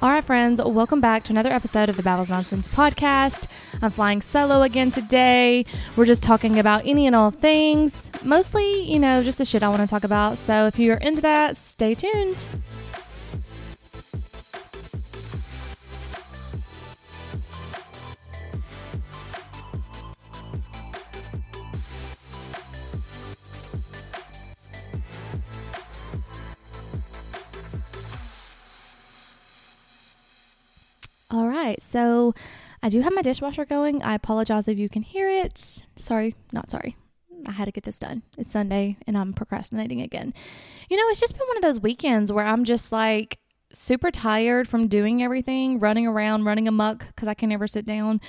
All right, friends, welcome back to another episode of the Babbles Nonsense podcast. I'm flying solo again today. We're just talking about any and all things, mostly, you know, just the shit I want to talk about. So if you're into that, stay tuned. Right, so I do have my dishwasher going. I apologize if you can hear it. Sorry, not sorry. I had to get this done. It's Sunday and I'm procrastinating again. You know, it's just been one of those weekends where I'm just like super tired from doing everything, running around, running amok because I can never sit down.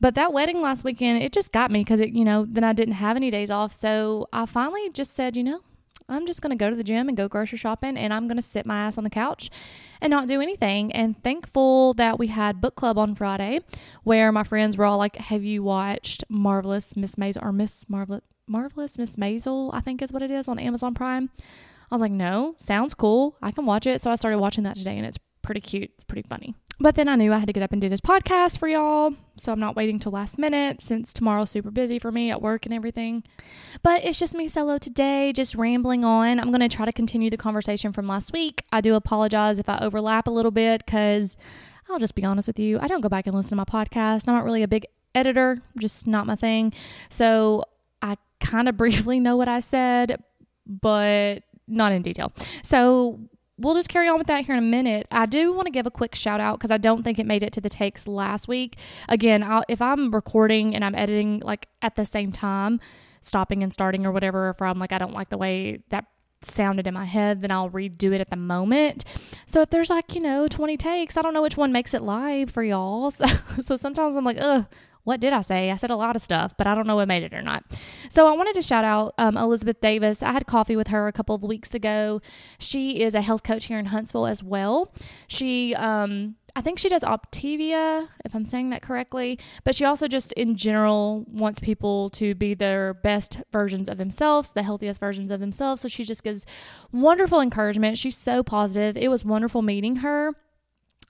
But that wedding last weekend, it just got me because it, you know, then I didn't have any days off. So I finally just said, you know, I'm just going to go to the gym and go grocery shopping and I'm going to sit my ass on the couch and not do anything. And thankful that we had book club on Friday where my friends were all like, Have you watched Marvelous Miss Maisel or Miss Marvelous? Marvelous Miss Maisel, I think is what it is on Amazon Prime. I was like, no, sounds cool. I can watch it. So I started watching that today and it's pretty cute. It's pretty funny. But then I knew I had to get up and do this podcast for y'all. So I'm not waiting till last minute since tomorrow's super busy for me at work and everything. But it's just me solo today, just rambling on. I'm going to try to continue the conversation from last week. I do apologize if I overlap a little bit because I'll just be honest with you. I don't go back and listen to my podcast. I'm not really a big editor, just not my thing. So I kind of briefly know what I said, but not in detail. So we'll just carry on with that here in a minute. I do want to give a quick shout out because I don't think it made it to the takes last week. Again, I'll, if I'm recording and I'm editing like at the same time, stopping and starting or whatever, from like I don't like the way that sounded in my head, then I'll redo it at the moment. So if there's like, you know, 20 takes, I don't know which one makes it live for y'all. So, so sometimes I'm like, ugh, what did I say? I said a lot of stuff, but I don't know what made it or not. So I wanted to shout out um, Elizabeth Davis. I had coffee with her a couple of weeks ago. She is a health coach here in Huntsville as well. She, um, I think she does Optavia, if I'm saying that correctly, but she also just in general wants people to be their best versions of themselves, the healthiest versions of themselves. So she just gives wonderful encouragement. She's so positive. It was wonderful meeting her.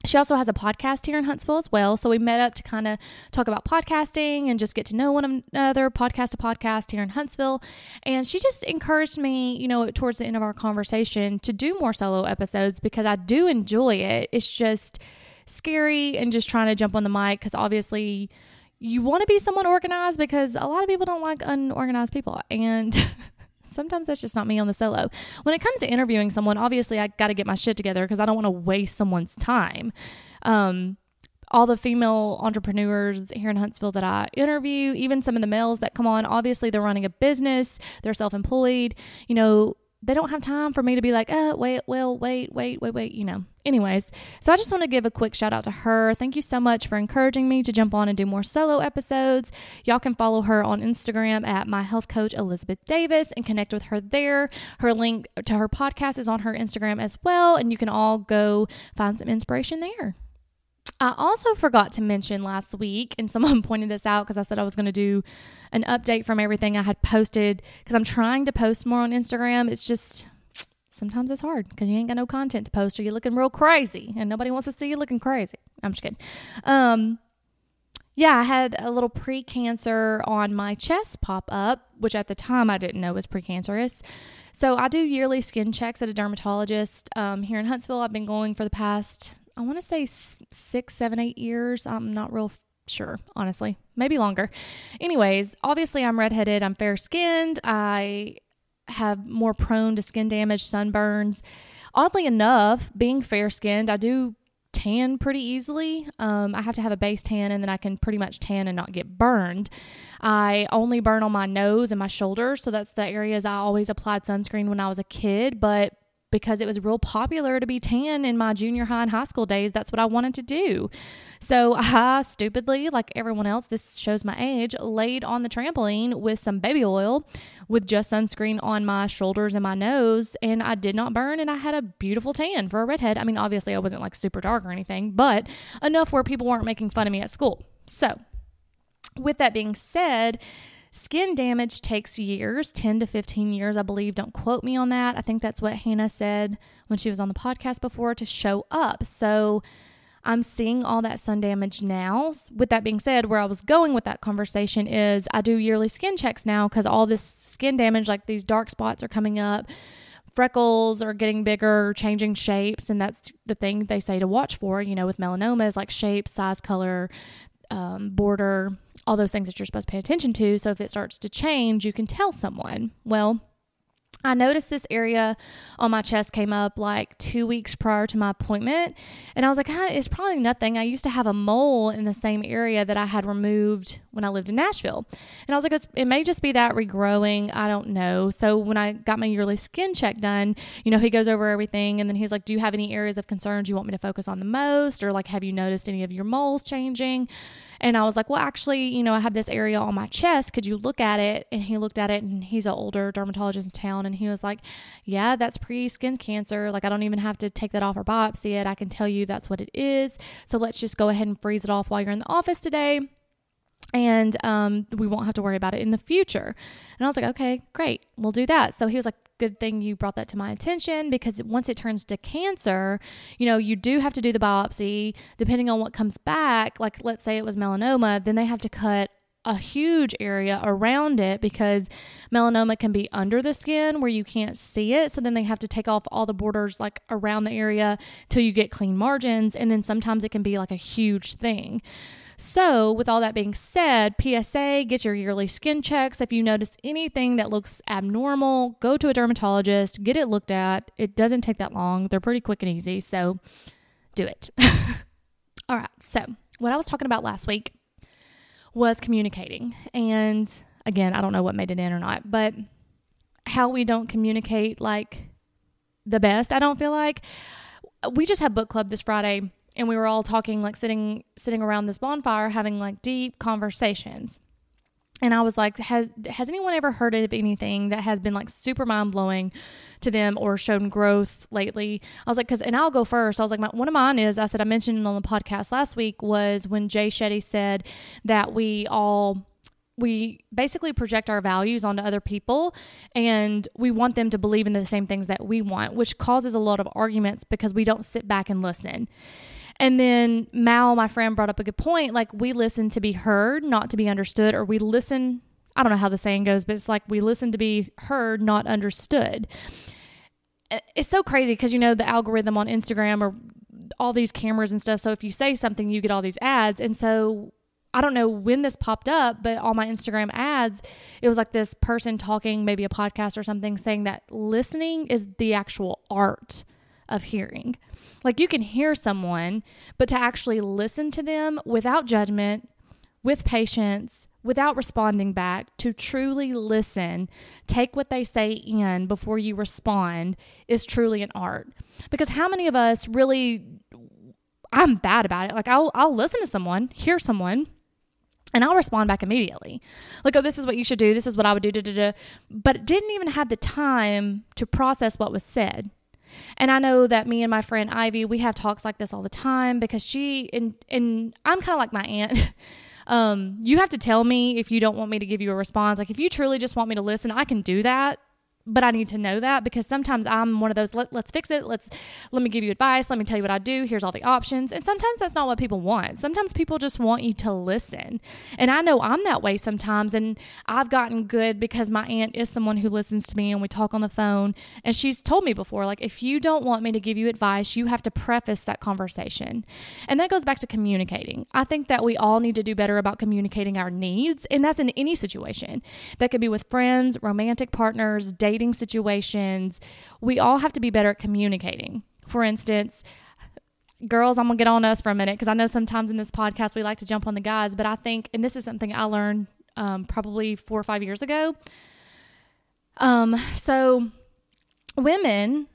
She also has a podcast here in Huntsville as well. So we met up to kind of talk about podcasting and just get to know one another, podcast to podcast here in Huntsville. And she just encouraged me, you know, towards the end of our conversation to do more solo episodes because I do enjoy it. It's just scary and just trying to jump on the mic because obviously you want to be somewhat organized because a lot of people don't like unorganized people. And sometimes that's just not me on the solo. When it comes to interviewing someone, obviously I got to get my shit together because I don't want to waste someone's time. Um, all the female entrepreneurs here in Huntsville that I interview, even some of the males that come on, obviously they're running a business, they're self employed. You know, they don't have time for me to be like, oh, wait, well, wait, wait, wait, wait, you know. Anyways, so I just want to give a quick shout out to her. Thank you so much for encouraging me to jump on and do more solo episodes. Y'all can follow her on Instagram at my health coach Elizabeth Davis and connect with her there. Her link to her podcast is on her Instagram as well, and you can all go find some inspiration there. I also forgot to mention last week, and someone pointed this out because I said I was going to do an update from everything I had posted because I'm trying to post more on Instagram. It's just sometimes it's hard because you ain't got no content to post or you're looking real crazy and nobody wants to see you looking crazy. I'm just kidding. Um, yeah, I had a little precancer on my chest pop up, which at the time I didn't know was precancerous. So I do yearly skin checks at a dermatologist um, here in Huntsville. I've been going for the past I want to say six, seven, eight years. I'm not real sure, honestly, maybe longer. Anyways, obviously, I'm redheaded, I'm fair skinned, I have more prone to skin damage, sunburns. Oddly enough, being fair skinned, I do tan pretty easily. Um, I have to have a base tan and then I can pretty much tan and not get burned. I only burn on my nose and my shoulders, so that's the areas I always applied sunscreen when I was a kid. But because it was real popular to be tan in my junior high and high school days. That's what I wanted to do. So I stupidly, like everyone else, this shows my age, laid on the trampoline with some baby oil with just sunscreen on my shoulders and my nose. And I did not burn and I had a beautiful tan for a redhead. I mean, obviously, I wasn't like super dark or anything, but enough where people weren't making fun of me at school. So, with that being said, Skin damage takes years, 10 to 15 years, I believe. Don't quote me on that. I think that's what Hannah said when she was on the podcast before to show up. So I'm seeing all that sun damage now. With that being said, where I was going with that conversation is I do yearly skin checks now because all this skin damage, like these dark spots, are coming up. Freckles are getting bigger, changing shapes, and that's the thing they say to watch for. You know, with melanoma is like shape, size, color, um, border, all those things that you're supposed to pay attention to. So if it starts to change, you can tell someone. Well, I noticed this area on my chest came up like two weeks prior to my appointment. And I was like, it's probably nothing. I used to have a mole in the same area that I had removed when I lived in Nashville. And I was like, it may just be that regrowing. I don't know. So when I got my yearly skin check done, you know, he goes over everything. And then he's like, do you have any areas of concerns you want me to focus on the most? Or like, have you noticed any of your moles changing? And I was like, well, actually, you know, I have this area on my chest. Could you look at it? And he looked at it and he's an older dermatologist in town. And he was like, yeah, that's pre skin cancer. Like, I don't even have to take that off or biopsy it. I can tell you that's what it is. So let's just go ahead and freeze it off while you're in the office today and um, we won't have to worry about it in the future. And I was like, okay, great, we'll do that. So he was like, good thing you brought that to my attention because once it turns to cancer, you know, you do have to do the biopsy. Depending on what comes back, like let's say it was melanoma, then they have to cut a huge area around it because melanoma can be under the skin where you can't see it. So then they have to take off all the borders like around the area till you get clean margins. And then sometimes it can be like a huge thing. So, with all that being said, PSA, get your yearly skin checks. If you notice anything that looks abnormal, go to a dermatologist, get it looked at. It doesn't take that long, they're pretty quick and easy. So, do it. all right. So, what I was talking about last week was communicating. And again, I don't know what made it in or not, but how we don't communicate like the best, I don't feel like. We just had book club this Friday and we were all talking like sitting sitting around this bonfire having like deep conversations and I was like, has has anyone ever heard of anything that has been like super mind blowing to them or shown growth lately? I was like, because and I'll go first. I was like, my, one of mine is I said I mentioned on the podcast last week was when Jay Shetty said that we all we basically project our values onto other people and we want them to believe in the same things that we want, which causes a lot of arguments because we don't sit back and listen. And then Mal, my friend, brought up a good point. Like we listen to be heard, not to be understood, or we listen. I don't know how the saying goes, but it's like we listen to be heard, not understood. It's so crazy because you know the algorithm on Instagram or all these cameras and stuff. So if you say something, you get all these ads. And so I don't know when this popped up, but on my Instagram ads, it was like this person talking, maybe a podcast or something, saying that listening is the actual art of hearing. Like you can hear someone, but to actually listen to them without judgment, with patience, without responding back, to truly listen, take what they say in before you respond is truly an art. Because how many of us really I'm bad about it. Like I'll I'll listen to someone, hear someone, and I'll respond back immediately. Like, oh, this is what you should do. This is what I would do. Da, da, da. But didn't even have the time to process what was said. And I know that me and my friend Ivy, we have talks like this all the time because she and and I'm kind of like my aunt. um, you have to tell me if you don't want me to give you a response. Like if you truly just want me to listen, I can do that but I need to know that because sometimes I'm one of those let, us fix it. Let's let me give you advice. Let me tell you what I do. Here's all the options. And sometimes that's not what people want. Sometimes people just want you to listen. And I know I'm that way sometimes and I've gotten good because my aunt is someone who listens to me and we talk on the phone and she's told me before like if you don't want me to give you advice, you have to preface that conversation. And that goes back to communicating. I think that we all need to do better about communicating our needs and that's in any situation. That could be with friends, romantic partners, dating dating situations, we all have to be better at communicating. For instance, girls, I'm gonna get on us for a minute because I know sometimes in this podcast we like to jump on the guys, but I think, and this is something I learned um, probably four or five years ago. Um, so women,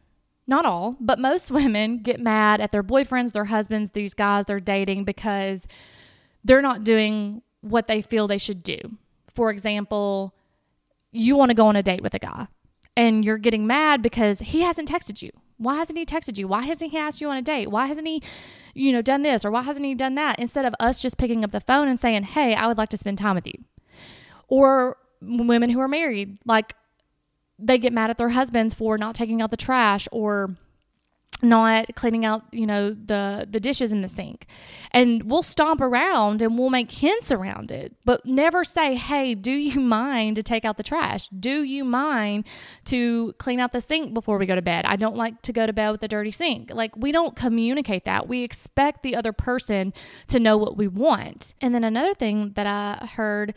not all, but most women get mad at their boyfriends, their husbands, these guys they're dating because they're not doing what they feel they should do. For example, you want to go on a date with a guy and you're getting mad because he hasn't texted you. Why hasn't he texted you? Why hasn't he asked you on a date? Why hasn't he, you know, done this or why hasn't he done that? Instead of us just picking up the phone and saying, "Hey, I would like to spend time with you." Or women who are married, like they get mad at their husbands for not taking out the trash or not cleaning out you know the the dishes in the sink. And we'll stomp around and we'll make hints around it but never say hey do you mind to take out the trash? Do you mind to clean out the sink before we go to bed? I don't like to go to bed with a dirty sink. Like we don't communicate that. We expect the other person to know what we want. And then another thing that i heard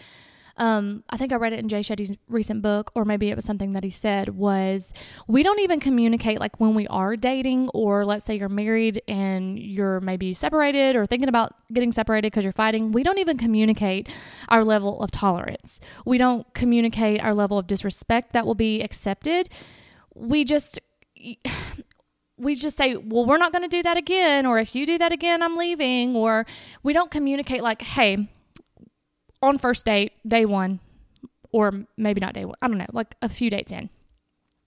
um, I think I read it in Jay Shetty's recent book, or maybe it was something that he said was we don't even communicate like when we are dating, or let's say you're married and you're maybe separated or thinking about getting separated because you're fighting. We don't even communicate our level of tolerance. We don't communicate our level of disrespect that will be accepted. We just we just say, well, we're not going to do that again, or if you do that again, I'm leaving, or we don't communicate like, hey, on first date, day one, or maybe not day one, I don't know, like a few dates in.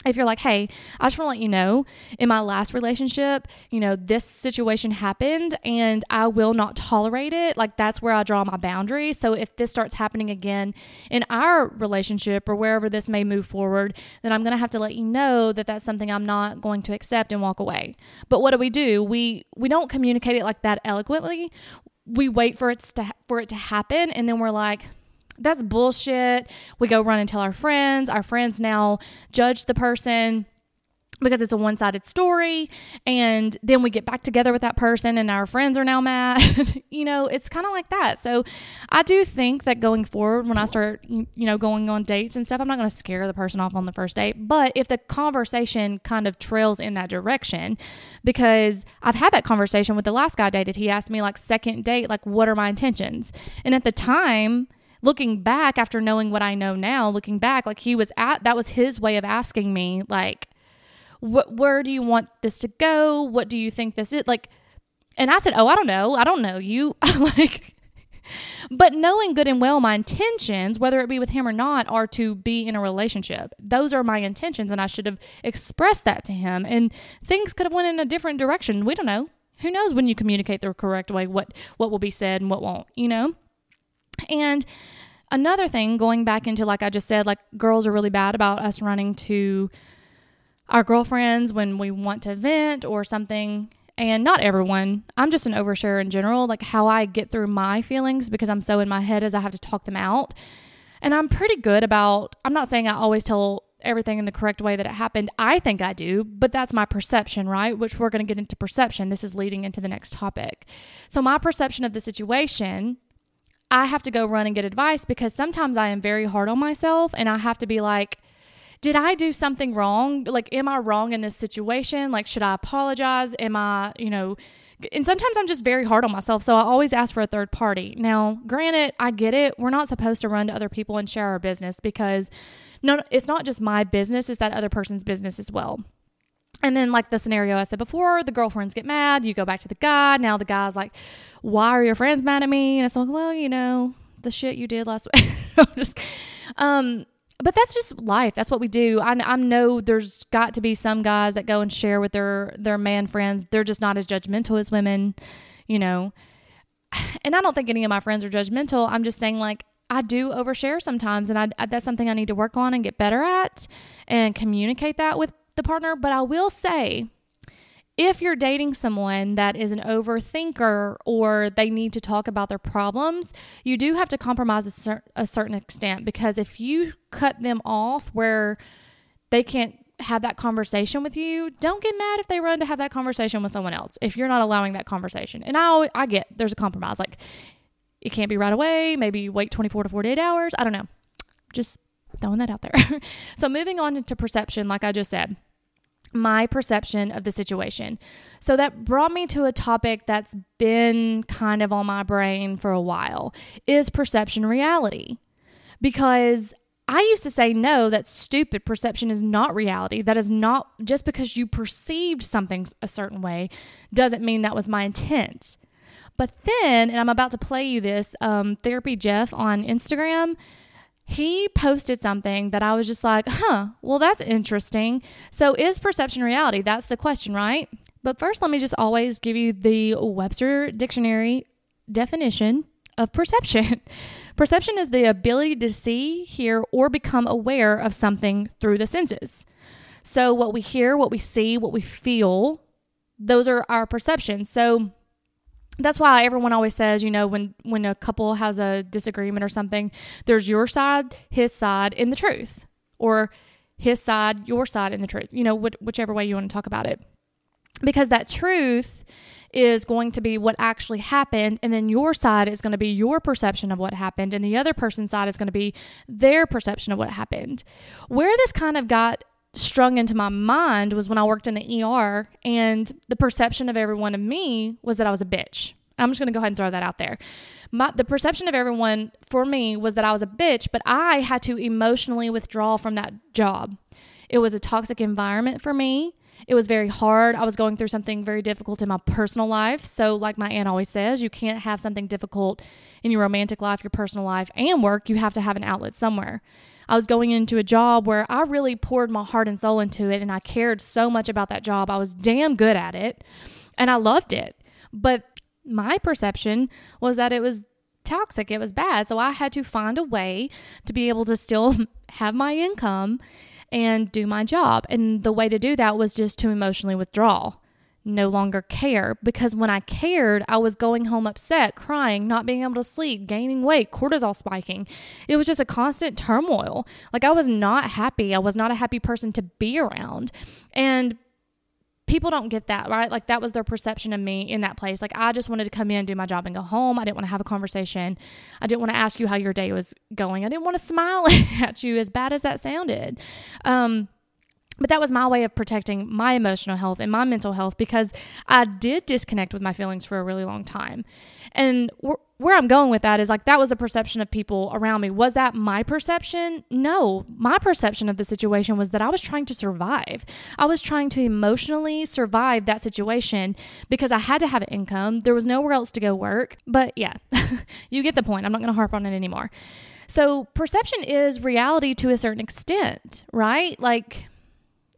If you're like, hey, I just want to let you know, in my last relationship, you know, this situation happened and I will not tolerate it. Like, that's where I draw my boundary. So, if this starts happening again in our relationship or wherever this may move forward, then I'm going to have to let you know that that's something I'm not going to accept and walk away. But what do we do? We we don't communicate it like that eloquently we wait for it to for it to happen and then we're like that's bullshit. We go run and tell our friends. Our friends now judge the person because it's a one sided story. And then we get back together with that person and our friends are now mad. you know, it's kind of like that. So I do think that going forward, when I start, you know, going on dates and stuff, I'm not going to scare the person off on the first date. But if the conversation kind of trails in that direction, because I've had that conversation with the last guy I dated, he asked me, like, second date, like, what are my intentions? And at the time, looking back after knowing what I know now, looking back, like he was at that was his way of asking me, like, what where do you want this to go? What do you think this is? Like and I said, "Oh, I don't know. I don't know you." like but knowing good and well my intentions, whether it be with him or not, are to be in a relationship. Those are my intentions and I should have expressed that to him and things could have went in a different direction. We don't know. Who knows when you communicate the correct way what what will be said and what won't, you know? And another thing going back into like I just said like girls are really bad about us running to our girlfriends when we want to vent or something. And not everyone. I'm just an oversharer in general, like how I get through my feelings because I'm so in my head as I have to talk them out. And I'm pretty good about, I'm not saying I always tell everything in the correct way that it happened. I think I do, but that's my perception, right? Which we're going to get into perception. This is leading into the next topic. So, my perception of the situation, I have to go run and get advice because sometimes I am very hard on myself and I have to be like, did I do something wrong? Like, am I wrong in this situation? Like, should I apologize? Am I, you know, and sometimes I'm just very hard on myself. So I always ask for a third party. Now, granted, I get it. We're not supposed to run to other people and share our business because no, it's not just my business, it's that other person's business as well. And then, like the scenario I said before, the girlfriends get mad. You go back to the guy. Now the guy's like, "Why are your friends mad at me?" And it's like, "Well, you know, the shit you did last week." just, um, but that's just life. That's what we do. I, I know there's got to be some guys that go and share with their their man friends. They're just not as judgmental as women, you know. And I don't think any of my friends are judgmental. I'm just saying like I do overshare sometimes, and I, I that's something I need to work on and get better at, and communicate that with the partner. But I will say if you're dating someone that is an overthinker or they need to talk about their problems, you do have to compromise a, cer- a certain extent because if you cut them off where they can't have that conversation with you, don't get mad if they run to have that conversation with someone else if you're not allowing that conversation. And I I get there's a compromise like it can't be right away, maybe wait 24 to 48 hours, I don't know. Just throwing that out there. so moving on to perception like I just said my perception of the situation. So that brought me to a topic that's been kind of on my brain for a while is perception reality. Because I used to say no, that's stupid. Perception is not reality. That is not just because you perceived something a certain way doesn't mean that was my intent. But then, and I'm about to play you this, um, Therapy Jeff on Instagram he posted something that I was just like, huh, well, that's interesting. So, is perception reality? That's the question, right? But first, let me just always give you the Webster Dictionary definition of perception. perception is the ability to see, hear, or become aware of something through the senses. So, what we hear, what we see, what we feel, those are our perceptions. So that's why everyone always says, you know, when when a couple has a disagreement or something, there's your side, his side, in the truth, or his side, your side, in the truth. You know, wh- whichever way you want to talk about it, because that truth is going to be what actually happened, and then your side is going to be your perception of what happened, and the other person's side is going to be their perception of what happened. Where this kind of got strung into my mind was when I worked in the ER and the perception of everyone of me was that I was a bitch. I'm just to go ahead and throw that out there. My, the perception of everyone for me was that I was a bitch, but I had to emotionally withdraw from that job. It was a toxic environment for me. It was very hard. I was going through something very difficult in my personal life. So, like my aunt always says, you can't have something difficult in your romantic life, your personal life, and work. You have to have an outlet somewhere. I was going into a job where I really poured my heart and soul into it and I cared so much about that job. I was damn good at it and I loved it. But my perception was that it was toxic, it was bad. So I had to find a way to be able to still have my income and do my job. And the way to do that was just to emotionally withdraw no longer care because when I cared, I was going home upset, crying, not being able to sleep, gaining weight, cortisol spiking. It was just a constant turmoil. Like I was not happy. I was not a happy person to be around. And people don't get that, right? Like that was their perception of me in that place. Like I just wanted to come in, do my job, and go home. I didn't want to have a conversation. I didn't want to ask you how your day was going. I didn't want to smile at you, as bad as that sounded. Um, but that was my way of protecting my emotional health and my mental health because I did disconnect with my feelings for a really long time. And wh- where I'm going with that is like that was the perception of people around me. Was that my perception? No. My perception of the situation was that I was trying to survive. I was trying to emotionally survive that situation because I had to have an income. There was nowhere else to go work. But yeah, you get the point. I'm not going to harp on it anymore. So, perception is reality to a certain extent, right? Like,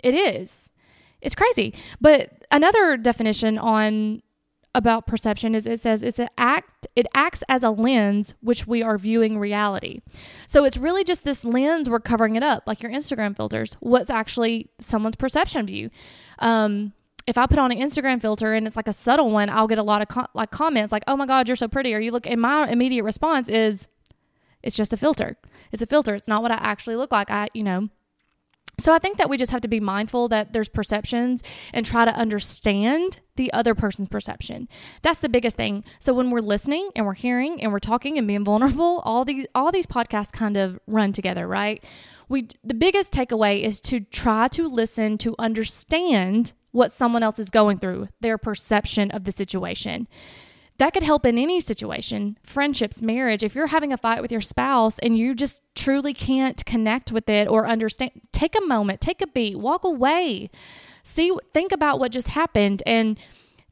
it is. It's crazy. But another definition on about perception is it says it's an act it acts as a lens which we are viewing reality. So it's really just this lens we're covering it up, like your Instagram filters. What's actually someone's perception of you? Um, if I put on an Instagram filter and it's like a subtle one, I'll get a lot of co- like comments like, "Oh my God, you're so pretty," or "You look." And my immediate response is, "It's just a filter. It's a filter. It's not what I actually look like." I, you know, so I think that we just have to be mindful that there's perceptions and try to understand the other person's perception. That's the biggest thing. So when we're listening and we're hearing and we're talking and being vulnerable, all these all these podcasts kind of run together, right? We the biggest takeaway is to try to listen to understand what someone else is going through, their perception of the situation that could help in any situation friendships marriage. If you're having a fight with your spouse and you just truly can't connect with it or understand take a moment take a beat walk away. See think about what just happened. And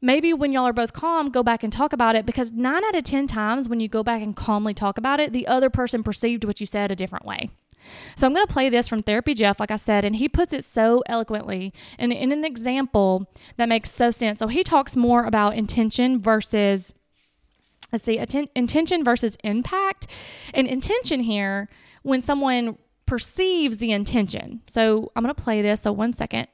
maybe when y'all are both calm go back and talk about it because 9 out of 10 times when you go back and calmly talk about it the other person perceived what you said a different way. So I'm going to play this from Therapy Jeff, like I said, and he puts it so eloquently and in an example that makes so sense. So he talks more about intention versus let's see, atten- intention versus impact. And intention here, when someone perceives the intention. So I'm going to play this. So one second.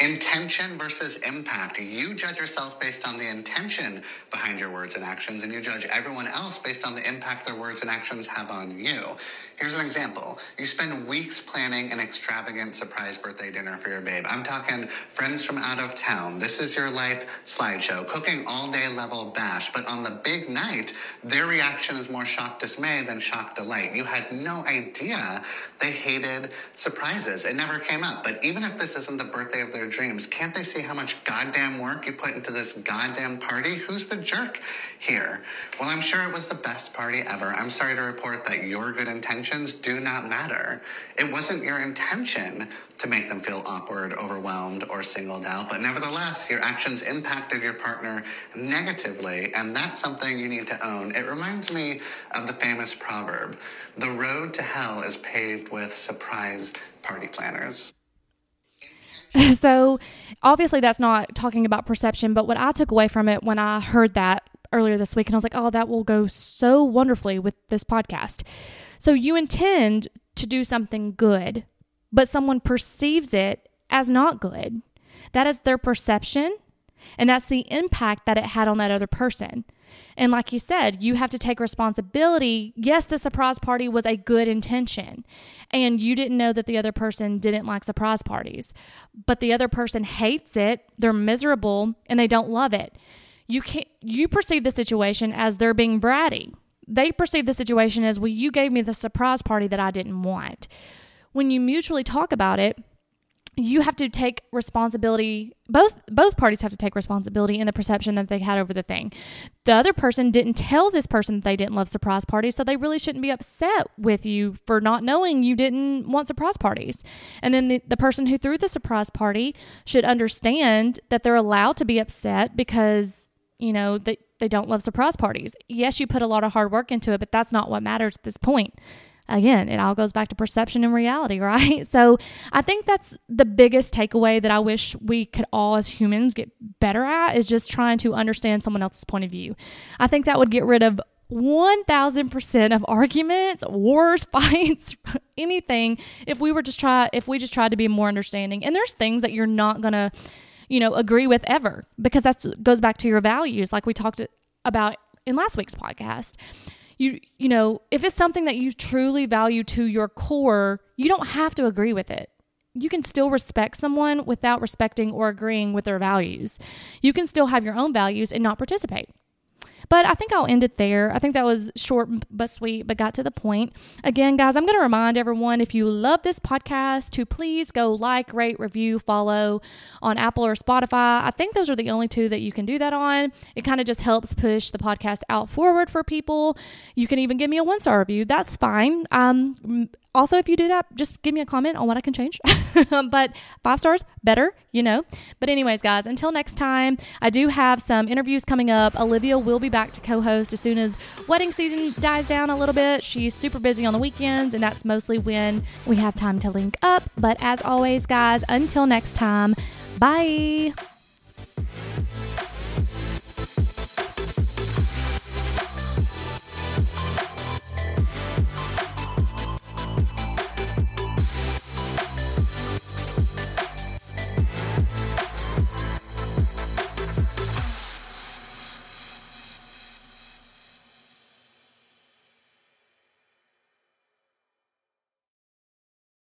Intention versus impact. You judge yourself based on the intention behind your words and actions, and you judge everyone else based on the impact their words and actions have on you. Here's an example. You spend weeks planning an extravagant surprise birthday dinner for your babe. I'm talking friends from out of town. This is your life slideshow, cooking all day level bash. But on the big night, their reaction is more shock dismay than shock delight. You had no idea they hated surprises. It never came up. But even if this isn't the birthday of their dreams, can't they see how much goddamn work you put into this goddamn party? Who's the jerk here? Well, I'm sure it was the best party ever. I'm sorry to report that your good intentions do not matter. It wasn't your intention to make them feel awkward, overwhelmed, or singled out, but nevertheless, your actions impacted your partner negatively, and that's something you need to own. It reminds me of the famous proverb the road to hell is paved with surprise party planners. So, obviously, that's not talking about perception, but what I took away from it when I heard that earlier this week, and I was like, oh, that will go so wonderfully with this podcast. So you intend to do something good, but someone perceives it as not good. That is their perception. And that's the impact that it had on that other person. And like you said, you have to take responsibility. Yes, the surprise party was a good intention, and you didn't know that the other person didn't like surprise parties, but the other person hates it, they're miserable, and they don't love it. You can't you perceive the situation as they're being bratty. They perceive the situation as, well, you gave me the surprise party that I didn't want. When you mutually talk about it, you have to take responsibility both both parties have to take responsibility in the perception that they had over the thing. The other person didn't tell this person that they didn't love surprise parties so they really shouldn't be upset with you for not knowing you didn't want surprise parties. And then the, the person who threw the surprise party should understand that they're allowed to be upset because you know they, they don't love surprise parties. Yes you put a lot of hard work into it but that's not what matters at this point again, it all goes back to perception and reality, right? So I think that's the biggest takeaway that I wish we could all as humans get better at is just trying to understand someone else's point of view. I think that would get rid of 1000% of arguments, wars, fights, anything if we were just try if we just tried to be more understanding. And there's things that you're not going to you know agree with ever because that goes back to your values like we talked about in last week's podcast you you know if it's something that you truly value to your core you don't have to agree with it. You can still respect someone without respecting or agreeing with their values. You can still have your own values and not participate but I think I'll end it there. I think that was short but sweet, but got to the point. Again, guys, I'm going to remind everyone if you love this podcast to please go like, rate, review, follow on Apple or Spotify. I think those are the only two that you can do that on. It kind of just helps push the podcast out forward for people. You can even give me a one star review. That's fine. Um, also, if you do that, just give me a comment on what I can change. but five stars, better, you know. But, anyways, guys, until next time, I do have some interviews coming up. Olivia will be back to co host as soon as wedding season dies down a little bit. She's super busy on the weekends, and that's mostly when we have time to link up. But, as always, guys, until next time, bye.